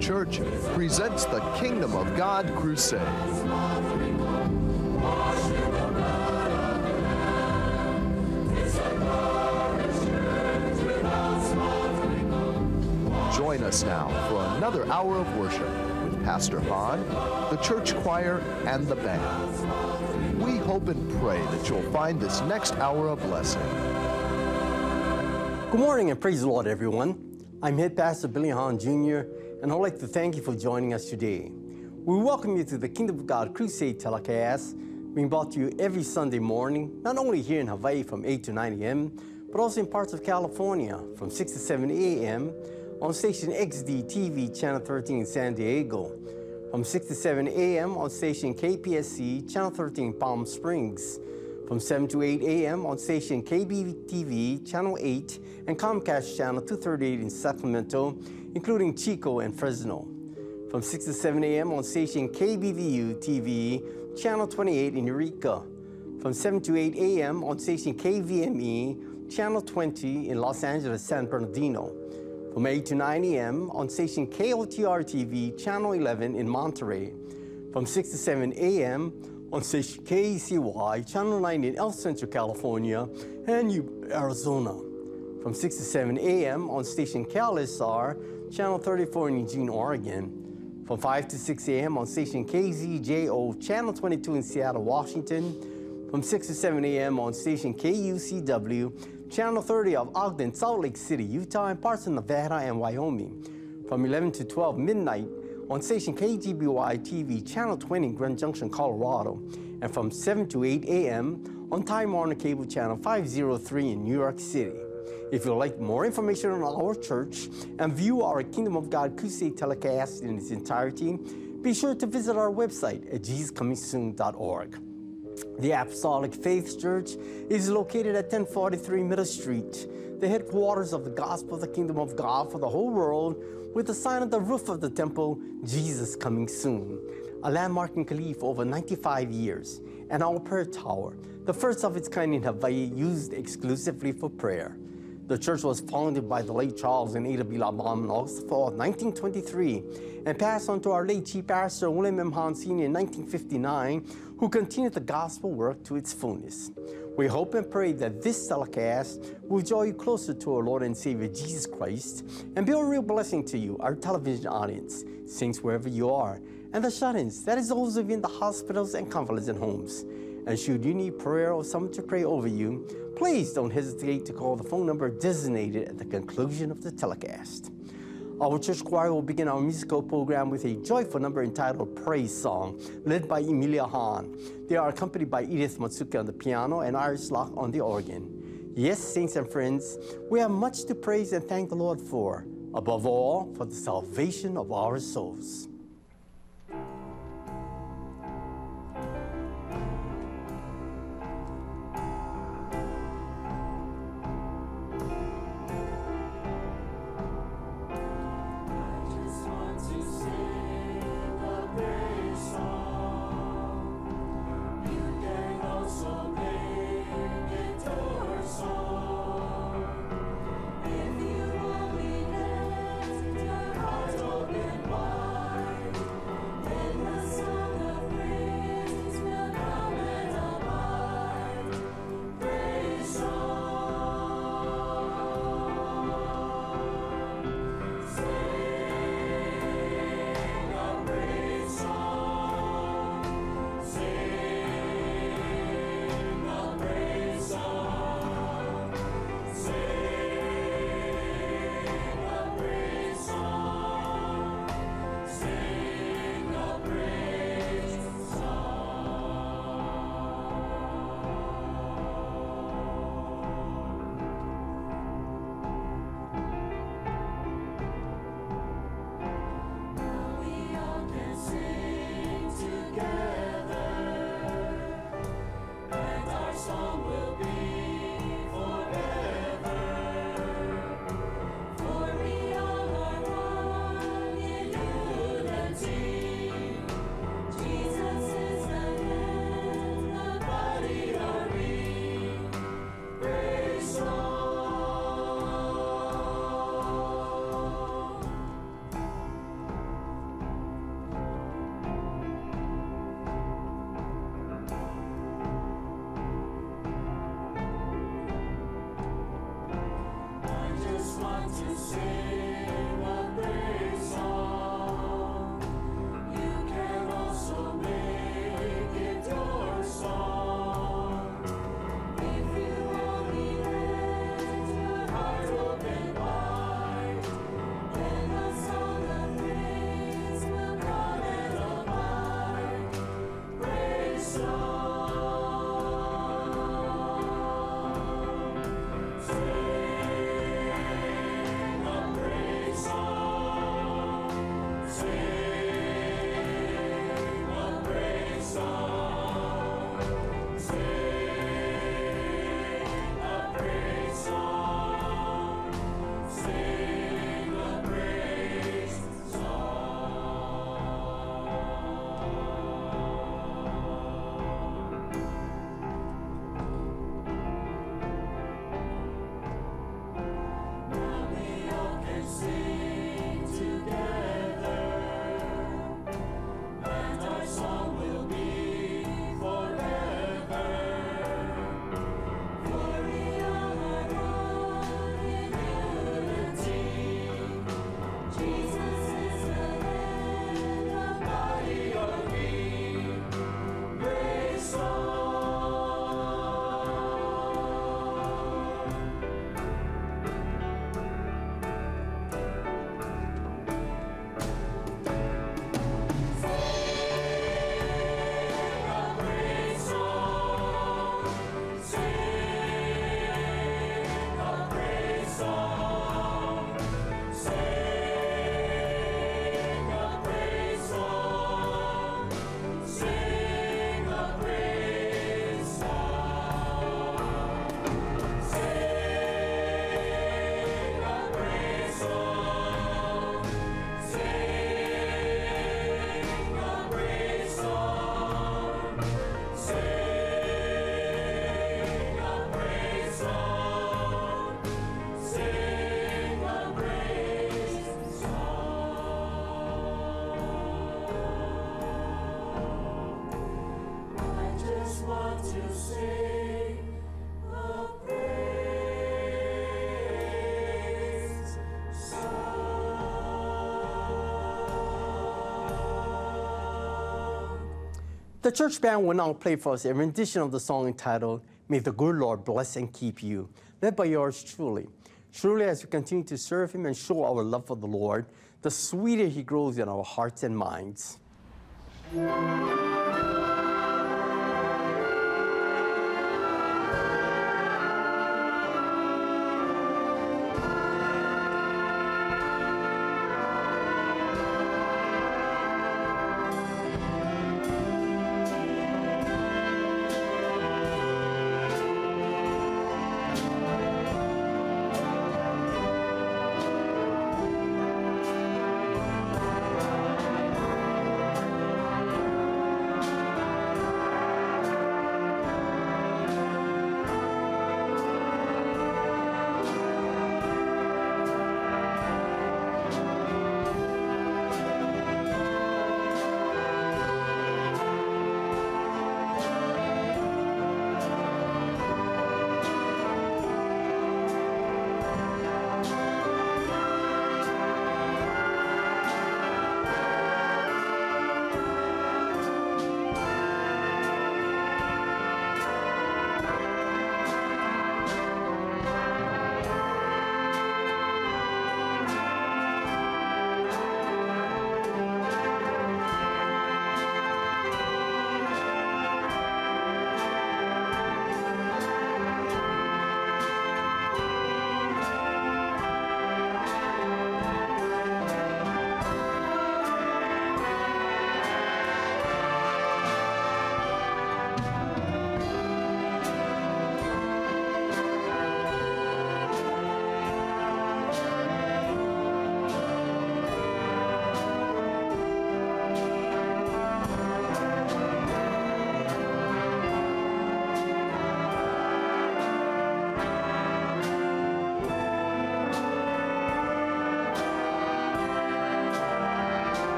Church presents the Kingdom of God Crusade. Join us now for another hour of worship with Pastor Hahn, the church choir, and the band. We hope and pray that you'll find this next hour a blessing. Good morning and praise the Lord, everyone. I'm Head Pastor Billy Hahn Jr., and I'd like to thank you for joining us today. We welcome you to the Kingdom of God Crusade telecast, being brought to you every Sunday morning, not only here in Hawaii from 8 to 9 a.m., but also in parts of California from 6 to 7 a.m. on station XD TV Channel 13 in San Diego, from 6 to 7 a.m. on station KPSC Channel 13 Palm Springs, from 7 to 8 a.m. on station KBTV Channel 8 and Comcast Channel 238 in Sacramento, including Chico and Fresno. From 6 to 7 a.m. on station KBVU TV Channel 28 in Eureka. From 7 to 8 a.m. on station KVME Channel 20 in Los Angeles, San Bernardino. From 8 to 9 a.m. on station KOTR TV Channel 11 in Monterey. From 6 to 7 a.m. on station KECY Channel 9 in El Centro, California, and Arizona. From 6 to 7 a.m. on station KLSR Channel 34 in Eugene, Oregon. From 5 to 6 a.m. on station KZJO Channel 22 in Seattle, Washington. From 6 to 7 a.m. on station KUCW Channel 30 of Ogden, Salt Lake City, Utah, and parts of Nevada and Wyoming. From 11 to 12 midnight on station KGBY TV Channel 20 in Grand Junction, Colorado. And from 7 to 8 a.m. on Time Warner Cable Channel 503 in New York City. If you'd like more information on our church and view our Kingdom of God Crusade telecast in its entirety, be sure to visit our website at jesuscomingsoon.org. The Apostolic Faith Church is located at 1043 Middle Street, the headquarters of the gospel of the kingdom of God for the whole world, with the sign on the roof of the temple, Jesus Coming Soon, a landmark in for over 95 years, and our prayer tower, the first of its kind in Hawaii, used exclusively for prayer. The church was founded by the late Charles and Ada B. Bilabam in August 4, 1923, and passed on to our late Chief Pastor William M. Hahn Sr. in 1959, who continued the gospel work to its fullness. We hope and pray that this telecast will draw you closer to our Lord and Savior Jesus Christ and be a real blessing to you, our television audience, saints wherever you are, and the shut-ins, that is those of you in the hospitals and convalescent homes. And should you need prayer or someone to pray over you, please don't hesitate to call the phone number designated at the conclusion of the telecast. Our church choir will begin our musical program with a joyful number entitled Praise Song, led by Emilia Hahn. They are accompanied by Edith Matsuki on the piano and Iris Locke on the organ. Yes, saints and friends, we have much to praise and thank the Lord for, above all, for the salvation of our souls. The church band will now play for us a rendition of the song entitled May the Good Lord Bless and Keep You, led by yours truly. Truly, as we continue to serve Him and show our love for the Lord, the sweeter He grows in our hearts and minds.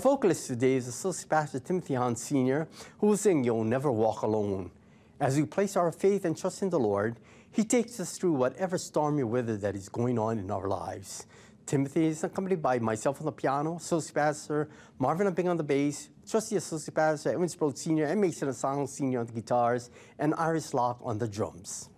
Vocalist today is Associate Pastor Timothy Hahn Sr., who will sing You'll Never Walk Alone. As we place our faith and trust in the Lord, he takes us through whatever stormy weather that is going on in our lives. Timothy is accompanied by myself on the piano, Associate Pastor Marvin Abing on the bass, Trustee Associate Pastor Edwin Sproat Sr. and Mason Asang Sr. on the guitars, and Iris Locke on the drums.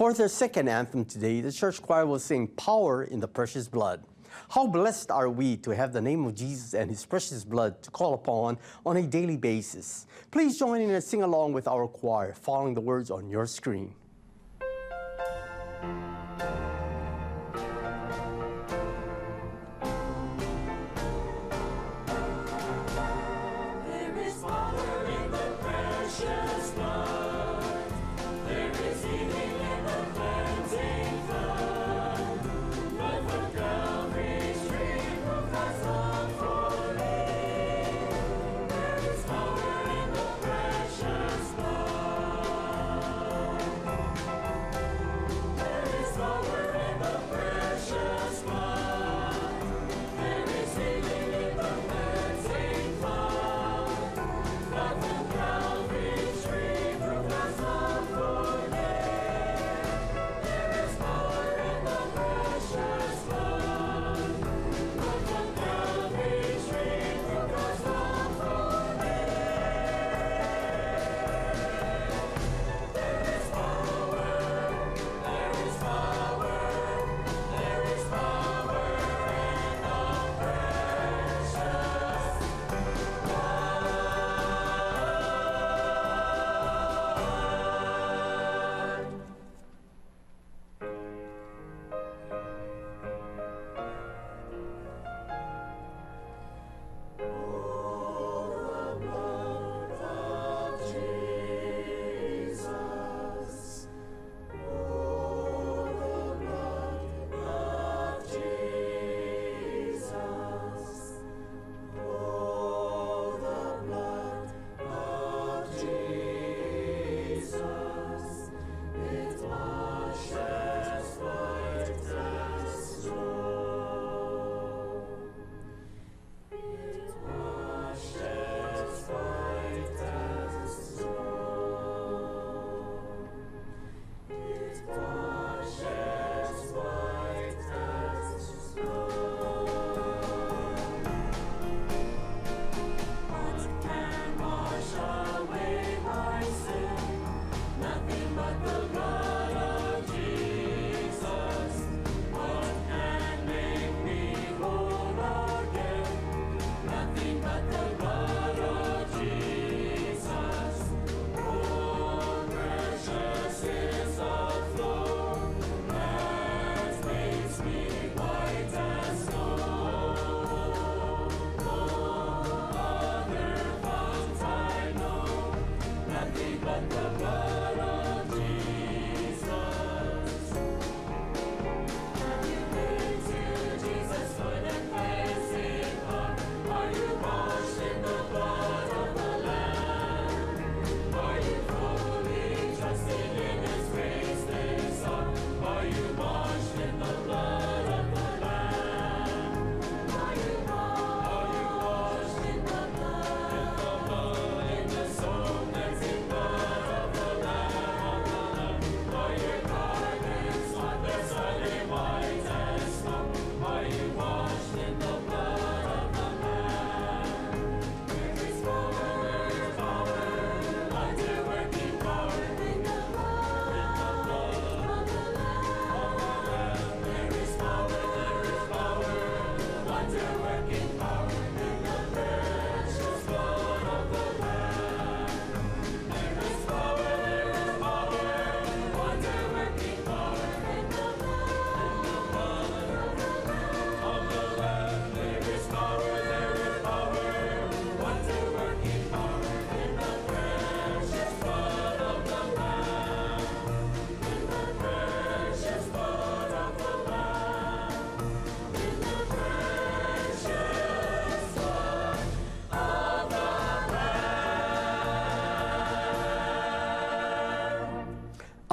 For their second anthem today, the church choir will sing Power in the Precious Blood. How blessed are we to have the name of Jesus and his precious blood to call upon on a daily basis. Please join in and sing along with our choir, following the words on your screen.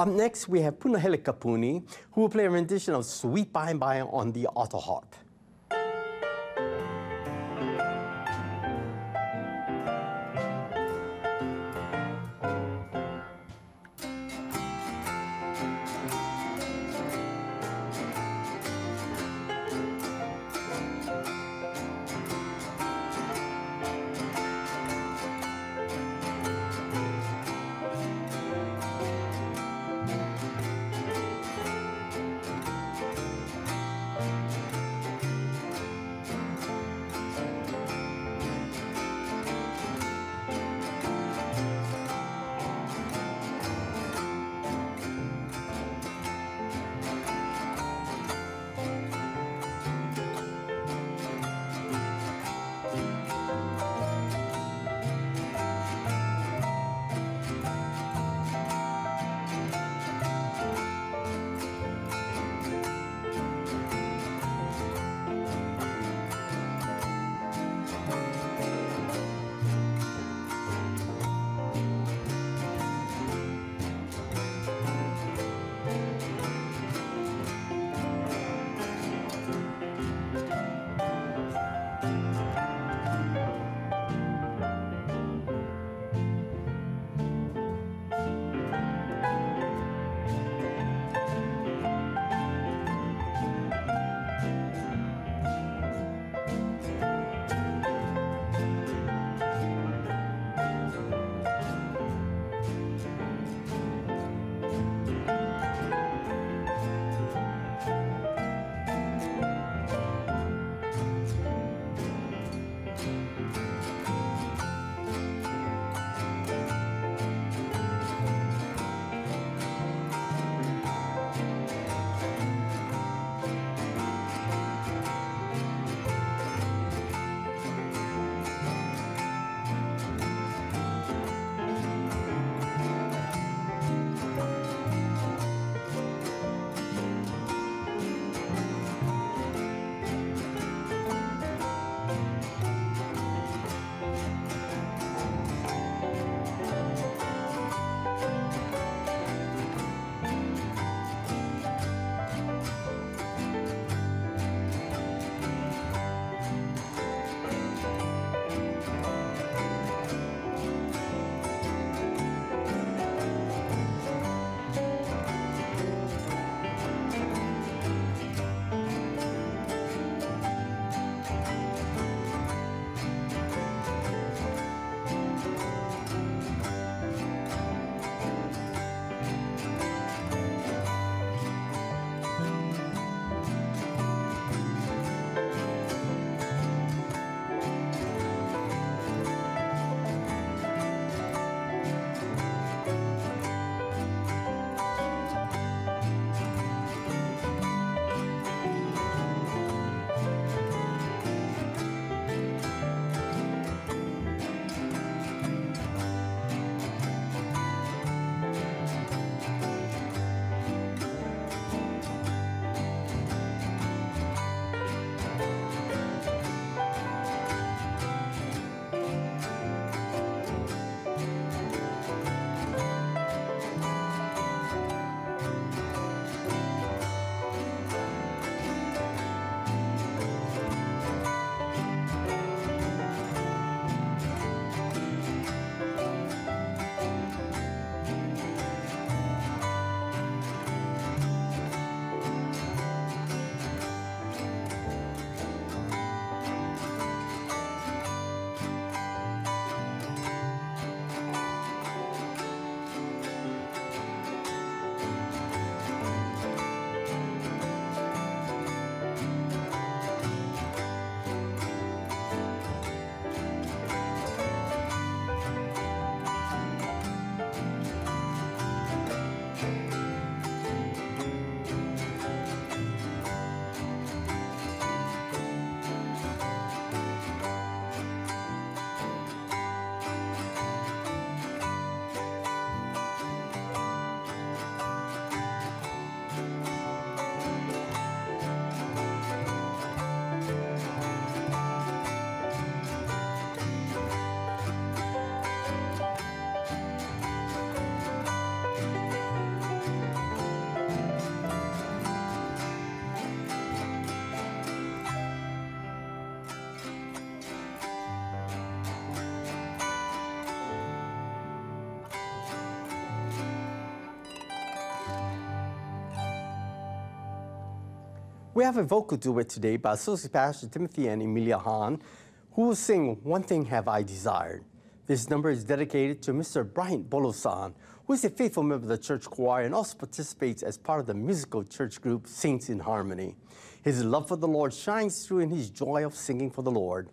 Up next, we have Punahele Kapuni, who will play a rendition of Sweet By and By on the auto harp. We have a vocal duet today by Associate Pastor Timothy and Emilia Hahn, who will sing One Thing Have I Desired. This number is dedicated to Mr. Brian Bolosan, who is a faithful member of the church choir and also participates as part of the musical church group Saints in Harmony. His love for the Lord shines through in his joy of singing for the Lord.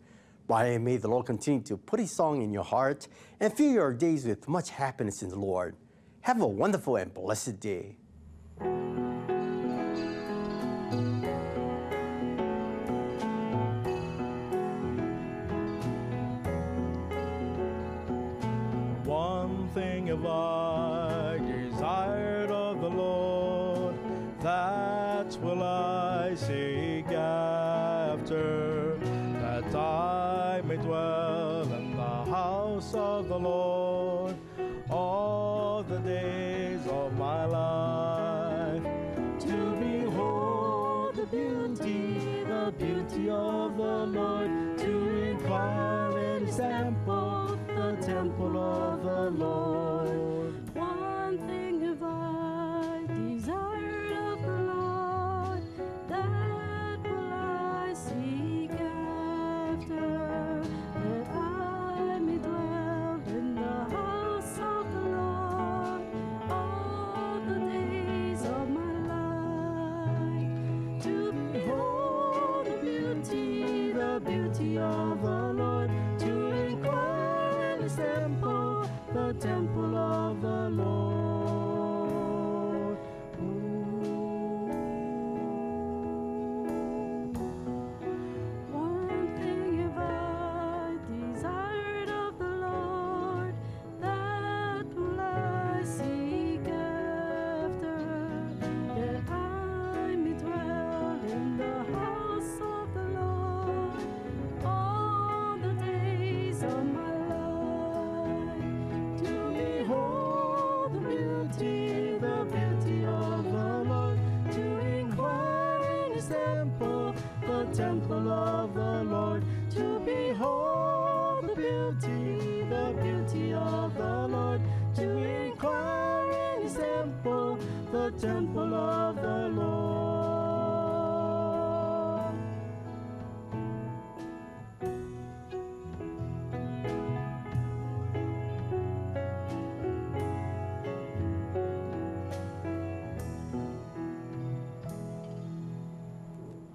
Brian, may the Lord continue to put his song in your heart and fill your days with much happiness in the Lord. Have a wonderful and blessed day.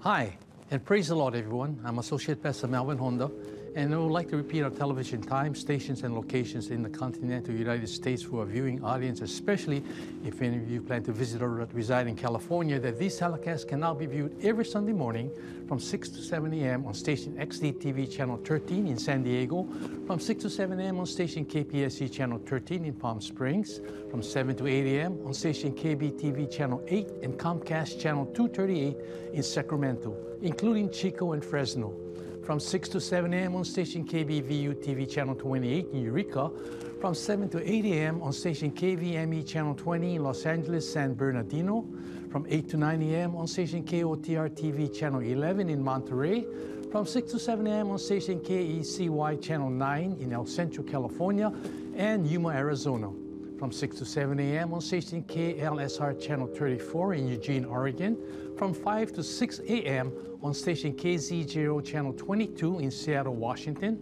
Hi, and praise the Lord, everyone. I'm Associate Pastor Melvin Honda, and I would like to repeat our television time, stations, and locations in the continental United States for our viewing audience, especially if any of you plan to visit or reside in California, that these telecasts can now be viewed every Sunday morning from 6 to 7 a.m. on station XD TV Channel 13 in San Diego, from 6 to 7 a.m. on station KPSC Channel 13 in Palm Springs, from 7 to 8 a.m. on station KBTV Channel 8 and Comcast Channel 238 in Sacramento, including Chico and Fresno from 6 to 7 a.m. on station KBVU TV channel 28 in Eureka, from 7 to 8 a.m. on station KVME channel 20 in Los Angeles, San Bernardino, from 8 to 9 a.m. on station KOTR TV channel 11 in Monterey, from 6 to 7 a.m. on station KECY channel 9 in El Centro, California, and Yuma, Arizona from 6 to 7 a.m. on station KLSR Channel 34 in Eugene, Oregon, from 5 to 6 a.m. on station KZ0 Channel 22 in Seattle, Washington,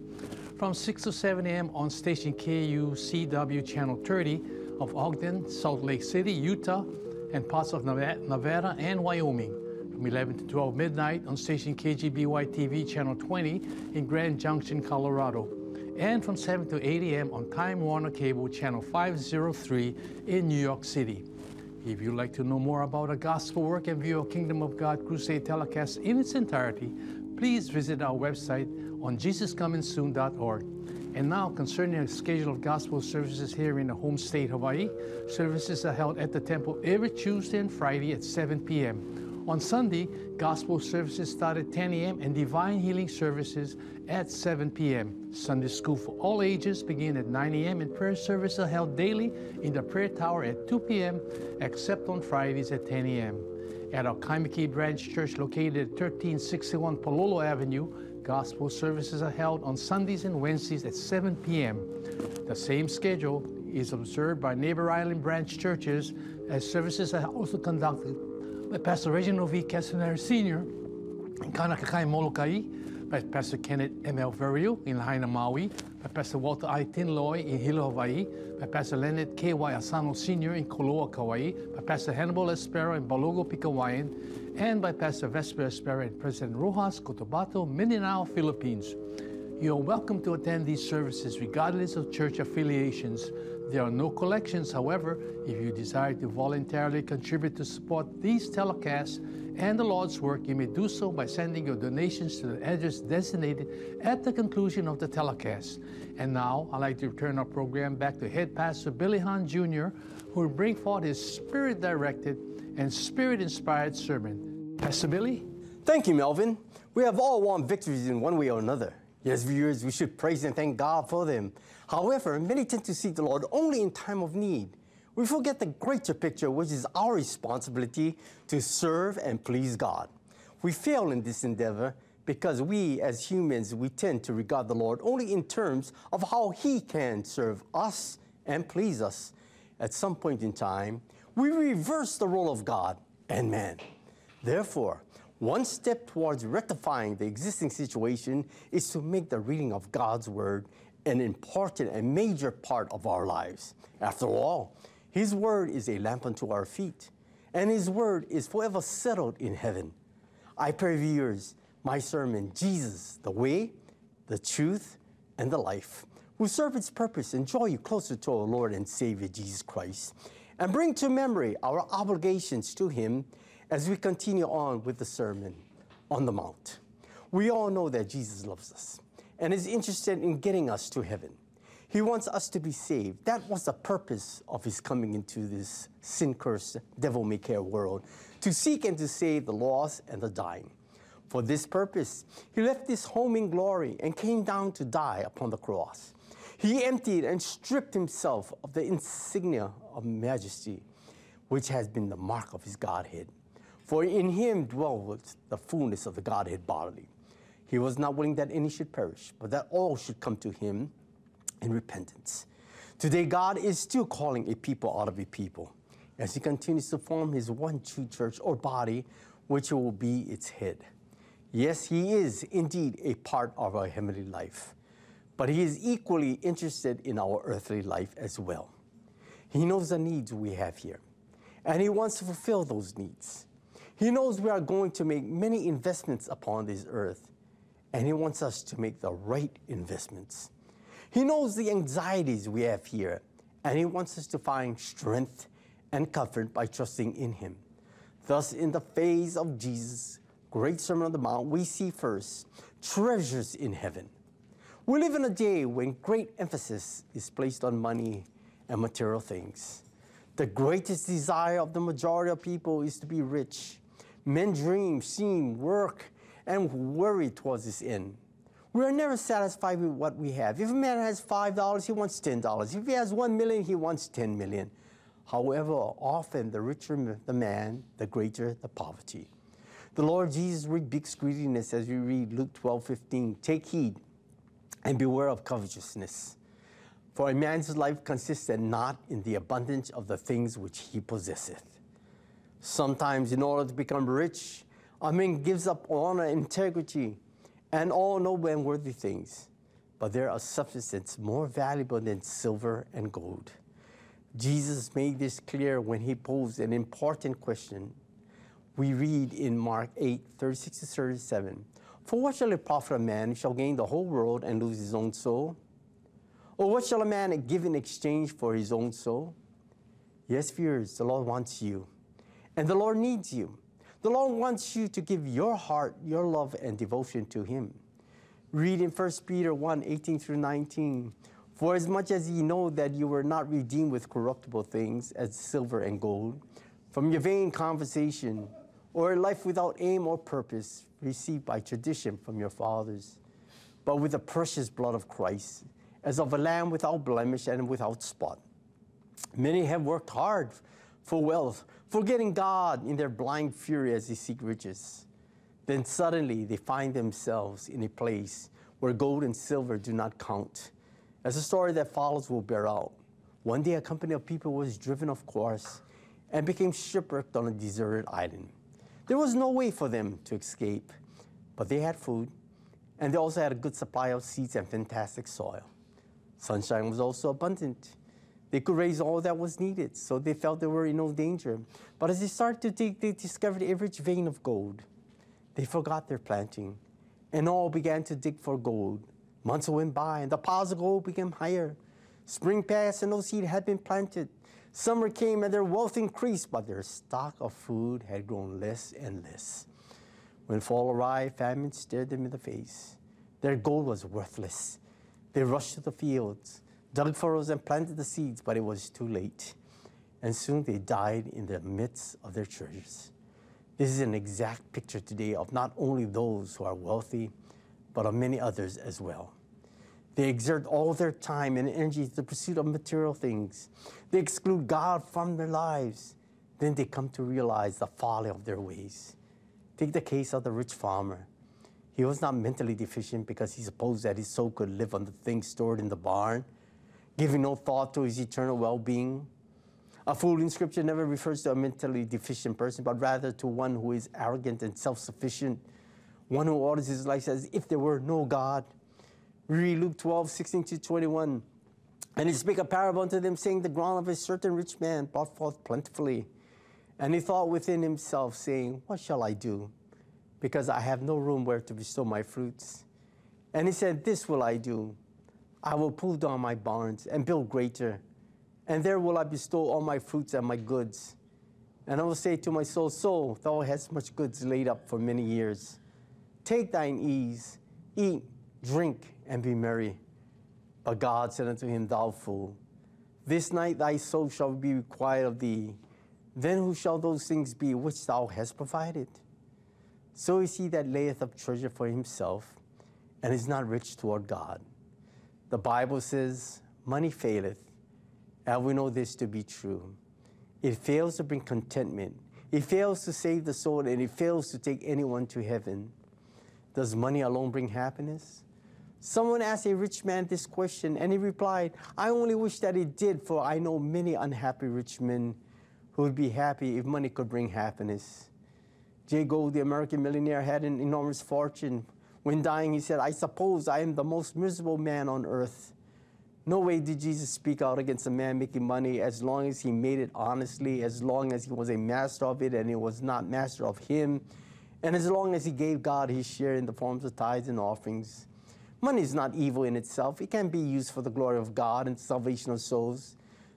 from 6 to 7 a.m. on station KUCW Channel 30 of Ogden, Salt Lake City, Utah, and parts of Nevada and Wyoming, from 11 to 12 midnight on station KGBY TV Channel 20 in Grand Junction, Colorado and from 7 to 8 a.m. on Time Warner Cable Channel 503 in New York City. If you'd like to know more about our gospel work and view our Kingdom of God Crusade telecast in its entirety, please visit our website on jesuscomingsoon.org. And now, concerning the schedule of gospel services here in the home state, Hawaii, services are held at the temple every Tuesday and Friday at 7 p.m. On Sunday, gospel services start at 10 a.m. and divine healing services at 7 p.m. Sunday school for all ages begin at 9 a.m. and prayer services are held daily in the prayer tower at 2 p.m. except on Fridays at 10 a.m. At our Kaimuki Branch Church located at 1361 Palolo Avenue, gospel services are held on Sundays and Wednesdays at 7 p.m. The same schedule is observed by neighbor island branch churches as services are also conducted by Pastor Reginald V. Castanera Sr. in Kaunakakai, Molokai, by Pastor Kenneth M.L. Verrio in Lahaina, Maui, by Pastor Walter I. Tinloy in Hilo, Hawaii, by Pastor Leonard K.Y. Asano Sr. in Koloa, Kauai, by Pastor Hannibal Espera in Balogo, Pigcawayan, and by Pastor Vesper Espera and President Roxas Cotabato, Mindanao, Philippines. You are welcome to attend these services regardless of church affiliations. There are no collections, however, if you desire to voluntarily contribute to support these telecasts and the Lord's work, you may do so by sending your donations to the address designated at the conclusion of the telecast. And now, I'd like to return our program back to Head Pastor Billy Hahn Jr., who will bring forth his spirit directed and spirit inspired sermon. Pastor Billy? Thank you, Melvin. We have all won victories in one way or another. Yes, viewers, we should praise and thank God for them. However, many tend to seek the Lord only in time of need. We forget the greater picture, which is our responsibility to serve and please God. We fail in this endeavor because we, as humans, we tend to regard the Lord only in terms of how He can serve us and please us. At some point in time, we reverse the role of God and man. Therefore, one step towards rectifying the existing situation is to make the reading of God's Word an important and major part of our lives. After all, His Word is a lamp unto our feet, and His Word is forever settled in heaven. I pray viewers, my sermon, Jesus, the way, the truth, and the life, will serve its purpose and draw you closer to our Lord and Savior Jesus Christ, and bring to memory our obligations to Him as we continue on with the Sermon on the Mount. We all know that Jesus loves us and is interested in getting us to heaven. He wants us to be saved. That was the purpose of his coming into this sin cursed, devil may care world to seek and to save the lost and the dying. For this purpose, he left his home in glory and came down to die upon the cross. He emptied and stripped himself of the insignia of majesty, which has been the mark of his Godhead. For in him dwells the fullness of the Godhead bodily. He was not willing that any should perish, but that all should come to him in repentance. Today, God is still calling a people out of a people as he continues to form his one true church or body, which will be its head. Yes, he is indeed a part of our heavenly life, but he is equally interested in our earthly life as well. He knows the needs we have here, and he wants to fulfill those needs. He knows we are going to make many investments upon this earth, and He wants us to make the right investments. He knows the anxieties we have here, and He wants us to find strength and comfort by trusting in Him. Thus, in the phase of Jesus' great Sermon on the Mount, we see first treasures in heaven. We live in a day when great emphasis is placed on money and material things. The greatest desire of the majority of people is to be rich. Men dream, scheme, work, and worry towards this end. We are never satisfied with what we have. If a man has $5, he wants $10. If he has 1 million, he wants 10 million. However, often the richer the man, the greater the poverty. The Lord Jesus rebukes greediness as we read Luke 12 15. Take heed and beware of covetousness. For a man's life consisteth not in the abundance of the things which he possesseth. Sometimes, in order to become rich, a man gives up honor, integrity, and all noble and worthy things. But there are substances more valuable than silver and gold. Jesus made this clear when he posed an important question. We read in Mark 8 36 to 37 For what shall it profit a man who shall gain the whole world and lose his own soul? Or what shall a man give in exchange for his own soul? Yes, viewers, the Lord wants you, and the Lord needs you. The Lord wants you to give your heart, your love, and devotion to Him. Read in 1 Peter 1 18 through 19. For as much as ye know that you were not redeemed with corruptible things, as silver and gold, from your vain conversation, or a life without aim or purpose, received by tradition from your fathers, but with the precious blood of Christ, as of a lamb without blemish and without spot. Many have worked hard for wealth, forgetting God in their blind fury as they seek riches. Then suddenly they find themselves in a place where gold and silver do not count. As the story that follows will bear out, one day a company of people was driven off course and became shipwrecked on a deserted island. There was no way for them to escape, but they had food, and they also had a good supply of seeds and fantastic soil. Sunshine was also abundant. They could raise all that was needed, so they felt they were in no danger. But as they started to dig, they discovered a rich vein of gold. They forgot their planting, and all began to dig for gold. Months went by, and the piles of gold became higher. Spring passed, and no seed had been planted. Summer came, and their wealth increased, but their stock of food had grown less and less. When fall arrived, famine stared them in the face. Their gold was worthless. They rushed to the fields, dug furrows, and planted the seeds, but it was too late. And soon they died in the midst of their treasures. This is an exact picture today of not only those who are wealthy, but of many others as well. They exert all their time and energy to the pursuit of material things. They exclude God from their lives. Then they come to realize the folly of their ways. Take the case of the rich farmer. He was not mentally deficient because he supposed that his soul could live on the things stored in the barn, giving no thought to his eternal well being. A fool in Scripture never refers to a mentally deficient person, but rather to one who is arrogant and self sufficient, one who orders his life as if there were no God. Read Luke 12, 16 to 21. And he spake a parable unto them, saying, The ground of a certain rich man brought forth plentifully. And he thought within himself, saying, What shall I do? Because I have no room where to bestow my fruits. And he said, This will I do. I will pull down my barns and build greater, and there will I bestow all my fruits and my goods. And I will say to my soul, Soul, thou hast much goods laid up for many years. Take thine ease, eat, drink, and be merry. But God said unto him, Thou fool, this night thy soul shall be required of thee. Then who shall those things be which thou hast provided? So is he that layeth up treasure for himself, and is not rich toward God. The Bible says, Money faileth, and we know this to be true. It fails to bring contentment, it fails to save the soul, and it fails to take anyone to heaven. Does money alone bring happiness? Someone asked a rich man this question, and he replied, I only wish that it did, for I know many unhappy rich men who would be happy if money could bring happiness. Jay Gould, the American millionaire, had an enormous fortune. When dying, he said, I suppose I am the most miserable man on earth. No way did Jesus speak out against a man making money as long as he made it honestly, as long as he was a master of it and it was not master of him, and as long as he gave God his share in the forms of tithes and offerings. Money is not evil in itself. It can be used for the glory of God and salvation of souls.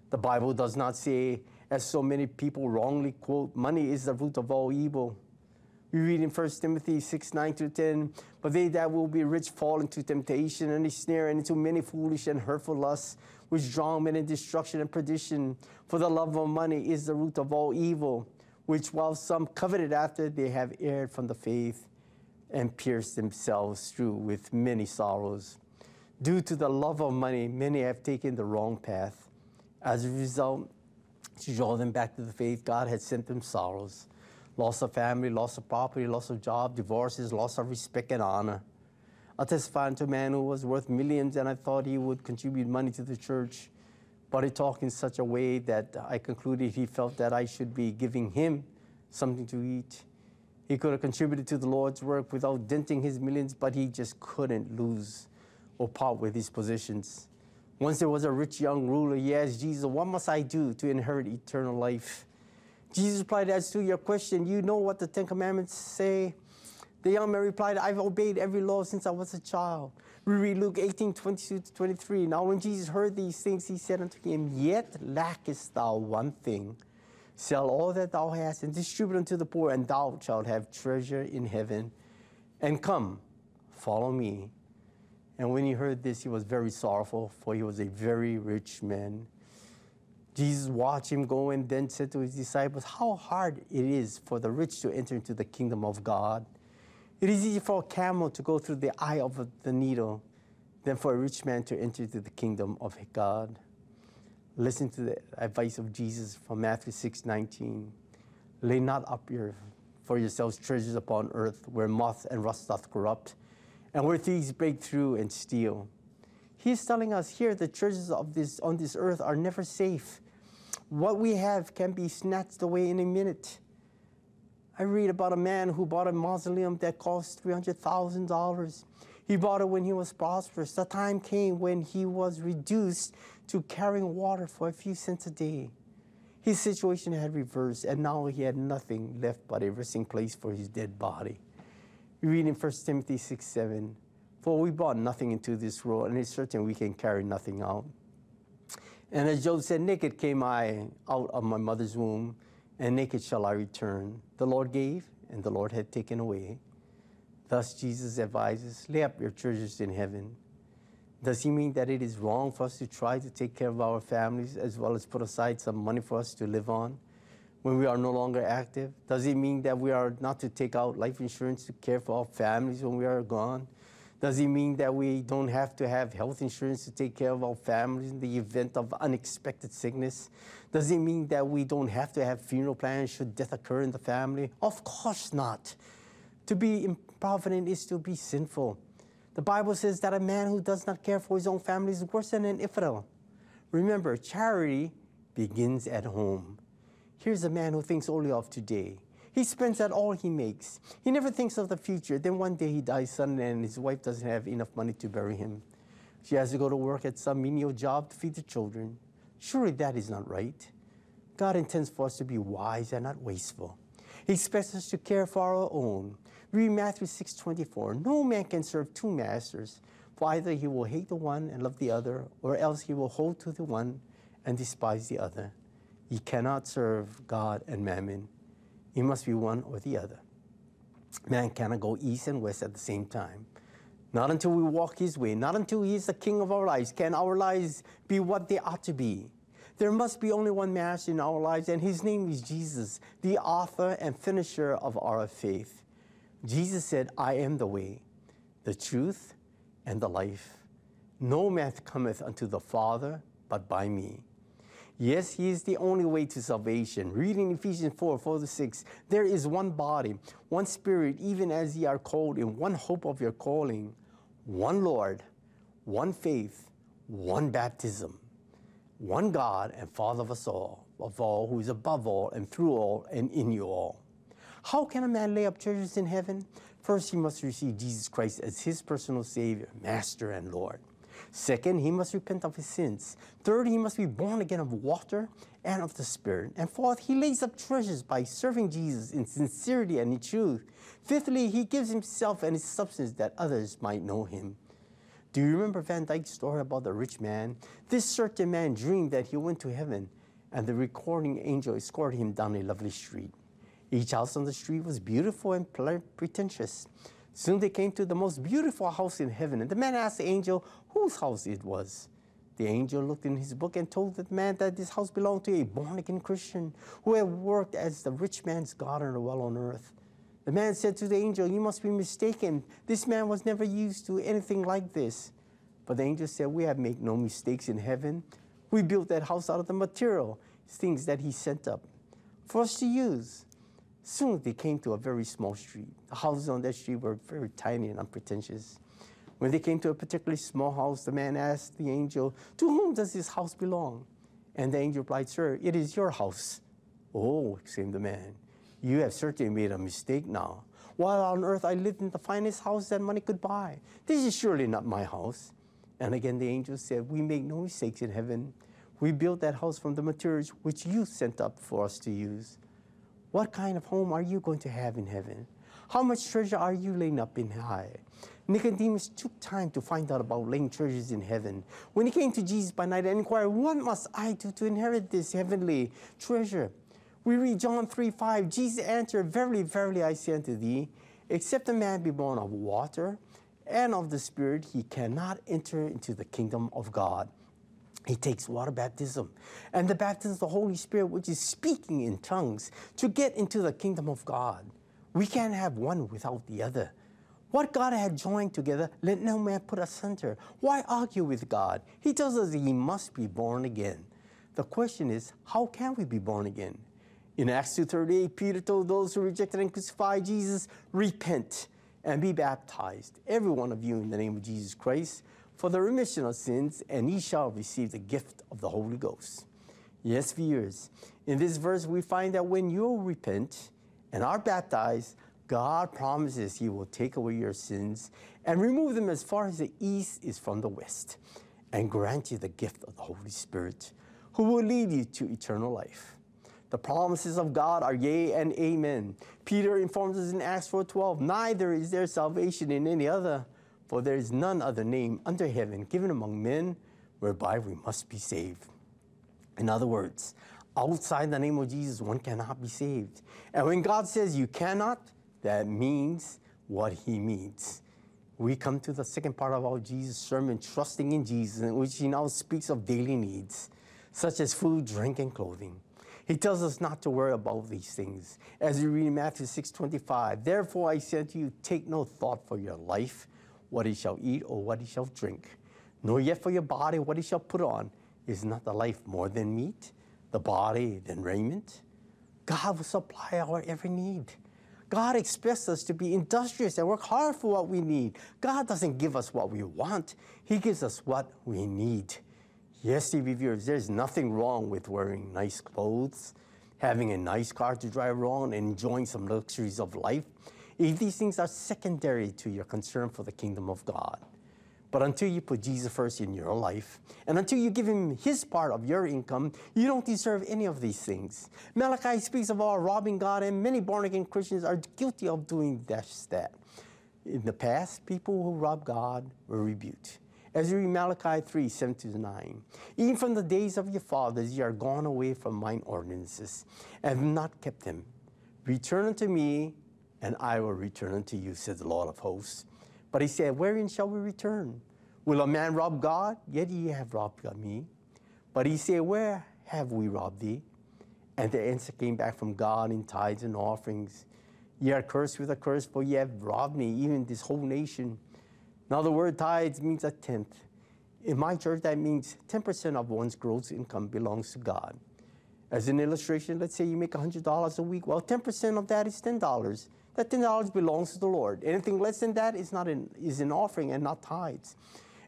The Bible does not say, as so many people wrongly quote, money is the root of all evil. We read in 1 Timothy 6 9 to 10, but they that will be rich fall into temptation and a snare and into many foolish and hurtful lusts, which draw men into destruction and perdition. For the love of money is the root of all evil, which while some coveted after, they have erred from the faith and pierced themselves through with many sorrows. Due to the love of money, many have taken the wrong path. As a result, to draw them back to the faith, God had sent them sorrows loss of family, loss of property, loss of job, divorces, loss of respect and honor. I testified to a man who was worth millions, and I thought he would contribute money to the church. But he talked in such a way that I concluded he felt that I should be giving him something to eat. He could have contributed to the Lord's work without denting his millions, but he just couldn't lose or part with his positions. Once there was a rich young ruler. He asked Jesus, What must I do to inherit eternal life? Jesus replied, As to your question, you know what the Ten Commandments say. The young man replied, I've obeyed every law since I was a child. We read Luke 18, 22 to 23. Now, when Jesus heard these things, he said unto him, Yet lackest thou one thing. Sell all that thou hast and distribute unto the poor, and thou shalt have treasure in heaven. And come, follow me. And when he heard this, he was very sorrowful, for he was a very rich man. Jesus watched him go and then said to his disciples, How hard it is for the rich to enter into the kingdom of God. It is easy for a camel to go through the eye of the needle than for a rich man to enter into the kingdom of God. Listen to the advice of Jesus from Matthew 6 19. Lay not up your, for yourselves treasures upon earth, where moth and rust doth corrupt, and where thieves break through and steal. He's telling us here the treasures of this on this earth are never safe. What we have can be snatched away in a minute. I read about a man who bought a mausoleum that cost $300,000. He bought it when he was prosperous. The time came when he was reduced to carrying water for a few cents a day. His situation had reversed, and now he had nothing left but a resting place for his dead body. We read in 1 Timothy 6 7, For we brought nothing into this world, and it's certain we can carry nothing out. And as Job said, Naked came I out of my mother's womb, and naked shall I return. The Lord gave, and the Lord had taken away. Thus Jesus advises, lay up your treasures in heaven. Does he mean that it is wrong for us to try to take care of our families as well as put aside some money for us to live on when we are no longer active? Does it mean that we are not to take out life insurance to care for our families when we are gone? Does it mean that we don't have to have health insurance to take care of our families in the event of unexpected sickness? Does it mean that we don't have to have funeral plans should death occur in the family? Of course not. To be improvident is to be sinful. The Bible says that a man who does not care for his own family is worse than an infidel. Remember, charity begins at home. Here's a man who thinks only of today. He spends out all he makes. He never thinks of the future. Then one day he dies suddenly and his wife doesn't have enough money to bury him. She has to go to work at some menial job to feed the children. Surely that is not right. God intends for us to be wise and not wasteful. He expects us to care for our own. Read Matthew 6:24. No man can serve two masters, for either he will hate the one and love the other, or else he will hold to the one and despise the other. Ye cannot serve God and mammon. It must be one or the other. Man cannot go east and west at the same time. Not until we walk his way, not until he is the king of our lives, can our lives be what they ought to be. There must be only one master in our lives, and his name is Jesus, the author and finisher of our faith. Jesus said, I am the way, the truth, and the life. No man cometh unto the Father but by me. Yes, He is the only way to salvation. Reading Ephesians 4 4 to 6, there is one body, one spirit, even as ye are called in one hope of your calling, one Lord, one faith, one baptism, one God and Father of us all, of all, who is above all and through all and in you all. How can a man lay up treasures in heaven? First, he must receive Jesus Christ as his personal Savior, Master, and Lord. Second, he must repent of his sins. Third, he must be born again of water and of the Spirit. And fourth, he lays up treasures by serving Jesus in sincerity and in truth. Fifthly, he gives himself and his substance that others might know him. Do you remember Van Dyke's story about the rich man? This certain man dreamed that he went to heaven, and the recording angel escorted him down a lovely street. Each house on the street was beautiful and pretentious. Soon they came to the most beautiful house in heaven, and the man asked the angel whose house it was. The angel looked in his book and told the man that this house belonged to a born again Christian who had worked as the rich man's gardener while on earth. The man said to the angel, You must be mistaken. This man was never used to anything like this. But the angel said, We have made no mistakes in heaven. We built that house out of the material, things that he sent up for us to use. Soon they came to a very small street. The houses on that street were very tiny and unpretentious. When they came to a particularly small house, the man asked the angel, To whom does this house belong? And the angel replied, Sir, it is your house. Oh, exclaimed the man, you have certainly made a mistake now. While on earth I lived in the finest house that money could buy. This is surely not my house. And again the angel said, We make no mistakes in heaven. We built that house from the materials which you sent up for us to use. What kind of home are you going to have in heaven? How much treasure are you laying up in high? Nicodemus took time to find out about laying treasures in heaven. When he came to Jesus by night and inquired, What must I do to inherit this heavenly treasure? We read John 3 5. Jesus answered, Verily, verily, I say unto thee, except a man be born of water and of the Spirit, he cannot enter into the kingdom of God. He takes water baptism and the baptism of the Holy Spirit, which is speaking in tongues, to get into the kingdom of God. We can't have one without the other. What God had joined together, let no man put asunder. Why argue with God? He tells us he must be born again. The question is, how can we be born again? In Acts 2.38, Peter told those who rejected and crucified Jesus, repent and be baptized, every one of you in the name of Jesus Christ, for the remission of sins, and ye shall receive the gift of the Holy Ghost. Yes, viewers, in this verse we find that when you repent and are baptized, God promises He will take away your sins and remove them as far as the east is from the west, and grant you the gift of the Holy Spirit, who will lead you to eternal life. The promises of God are yea and amen. Peter informs us in Acts 4:12, neither is there salvation in any other, for there is none other name under heaven given among men whereby we must be saved. In other words, outside the name of Jesus, one cannot be saved. And when God says you cannot, that means what he means. We come to the second part of our Jesus sermon, trusting in Jesus, in which he now speaks of daily needs, such as food, drink, and clothing. He tells us not to worry about these things. As we read in Matthew 6:25, therefore I say to you, take no thought for your life, what he shall eat or what he shall drink, nor yet for your body what he shall put on. Is not the life more than meat, the body than raiment? God will supply our every need. God expects us to be industrious and work hard for what we need. God doesn't give us what we want, He gives us what we need. Yes, TV viewers, there's nothing wrong with wearing nice clothes, having a nice car to drive around, and enjoying some luxuries of life. If these things are secondary to your concern for the kingdom of God. But until you put Jesus first in your life, and until you give him his part of your income, you don't deserve any of these things. Malachi speaks of all robbing God, and many born again Christians are guilty of doing just that. In the past, people who robbed God were rebuked. As you read Malachi 3 7 to 9, even from the days of your fathers, ye are gone away from mine ordinances, and have not kept them. Return unto me, and I will return unto you, said the Lord of hosts. But he said, Wherein shall we return? Will a man rob God? Yet ye have robbed me. But he said, Where have we robbed thee? And the answer came back from God in tithes and offerings. Ye are cursed with a curse, for ye have robbed me, even this whole nation. Now, the word tithes means a tenth. In my church, that means 10% of one's gross income belongs to God. As an illustration, let's say you make $100 a week. Well, 10% of that is $10. That $10 belongs to the Lord. Anything less than that is not an, is an offering and not tithes.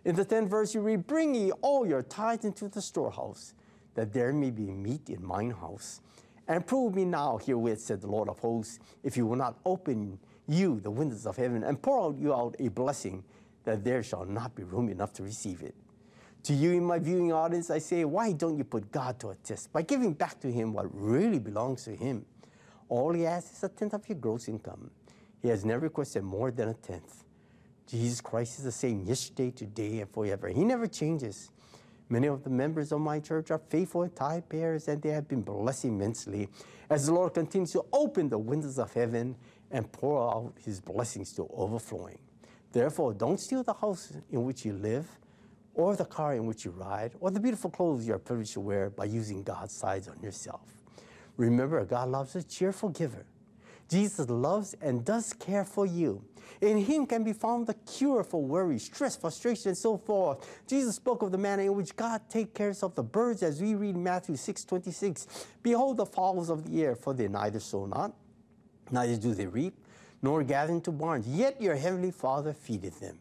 In the 10th verse, you read, Bring ye all your tithes into the storehouse, that there may be meat in mine house. And prove me now herewith, said the Lord of hosts, if you will not open you the windows of heaven and pour out you out a blessing, that there shall not be room enough to receive it. To you in my viewing audience, I say, why don't you put God to a test by giving back to Him what really belongs to Him? All He asks is a tenth of your gross income. He has never requested more than a tenth. Jesus Christ is the same yesterday, today, and forever. He never changes. Many of the members of my church are faithful tithe payers, and they have been blessed immensely as the Lord continues to open the windows of heaven and pour out His blessings to overflowing. Therefore, don't steal the house in which you live, or the car in which you ride, or the beautiful clothes you are privileged to wear by using God's sides on yourself. Remember, God loves a cheerful giver. Jesus loves and does care for you. In him can be found the cure for worry, stress, frustration, and so forth. Jesus spoke of the manner in which God takes care of the birds as we read Matthew 6 26. Behold the fowls of the air, for they neither sow not, neither do they reap, nor gather into barns, yet your heavenly Father feedeth them.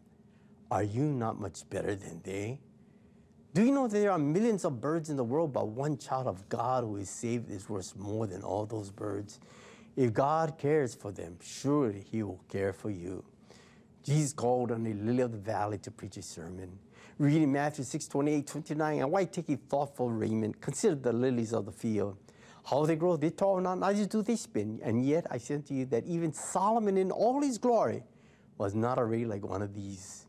Are you not much better than they? Do you know there are millions of birds in the world, but one child of God who is saved is worth more than all those birds? If God cares for them, surely He will care for you. Jesus called on the lily of the valley to preach a sermon. Reading Matthew 6 28, 29, and why take a thoughtful raiment? Consider the lilies of the field. How they grow, they toil not, neither do they spin. And yet I say to you that even Solomon in all his glory was not arrayed like one of these.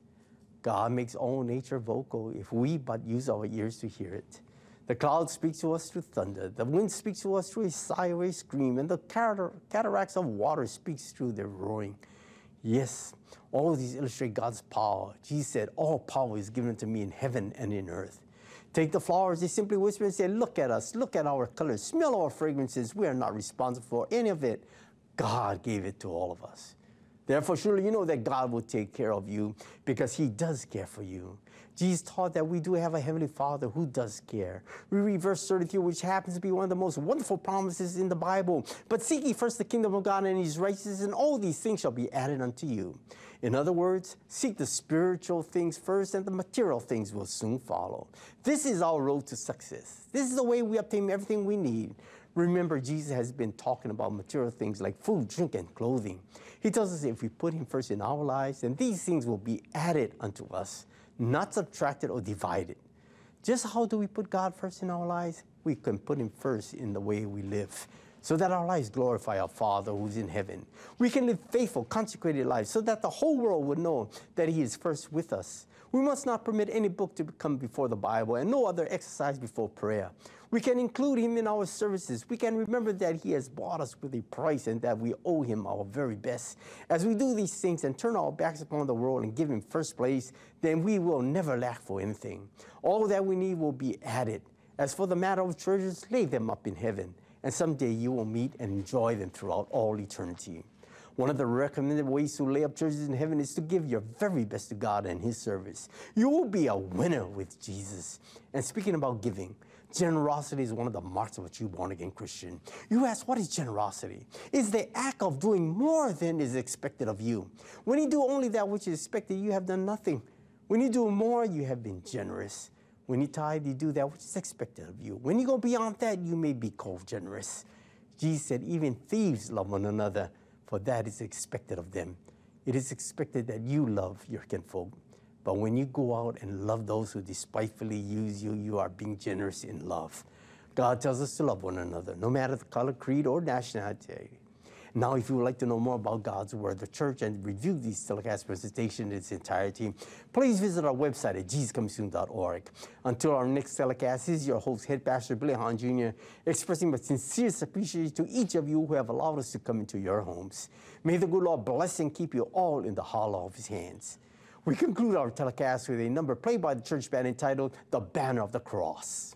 God makes all nature vocal if we but use our ears to hear it. The cloud speaks to us through thunder. The wind speaks to us through a a scream. And the cataracts of water speaks through their roaring. Yes, all of these illustrate God's power. Jesus said, All power is given to me in heaven and in earth. Take the flowers, they simply whisper and say, Look at us, look at our colors, smell our fragrances. We are not responsible for any of it. God gave it to all of us. Therefore, surely you know that God will take care of you because He does care for you. Jesus taught that we do have a Heavenly Father who does care. We read verse 33, which happens to be one of the most wonderful promises in the Bible. But seek ye first the kingdom of God and His righteousness, and all these things shall be added unto you. In other words, seek the spiritual things first, and the material things will soon follow. This is our road to success. This is the way we obtain everything we need. Remember, Jesus has been talking about material things like food, drink, and clothing. He tells us if we put Him first in our lives, then these things will be added unto us, not subtracted or divided. Just how do we put God first in our lives? We can put Him first in the way we live so that our lives glorify our Father who's in heaven. We can live faithful, consecrated lives so that the whole world would know that He is first with us. We must not permit any book to come before the Bible and no other exercise before prayer. We can include Him in our services. We can remember that He has bought us with a price and that we owe Him our very best. As we do these things and turn our backs upon the world and give Him first place, then we will never lack for anything. All that we need will be added. As for the matter of treasures, lay them up in heaven and someday you will meet and enjoy them throughout all eternity. One of the recommended ways to lay up treasures in heaven is to give your very best to God and His service. You will be a winner with Jesus. And speaking about giving, generosity is one of the marks of a true born again Christian. You ask, what is generosity? It's the act of doing more than is expected of you. When you do only that which is expected, you have done nothing. When you do more, you have been generous. When you tithe, you do that which is expected of you. When you go beyond that, you may be called generous. Jesus said, even thieves love one another, for that is expected of them. It is expected that you love your kinfolk. But when you go out and love those who despitefully use you, you are being generous in love. God tells us to love one another, no matter the color, creed, or nationality. Now, if you would like to know more about God's Word, the church, and review these telecast presentations in its entirety, please visit our website at jesuscomingsoon.org. Until our next telecast, this is your host, Head Pastor Billy Hahn Jr., expressing my sincerest appreciation to each of you who have allowed us to come into your homes. May the good Lord bless and keep you all in the hollow of his hands. We conclude our telecast with a number played by the church band entitled The Banner of the Cross.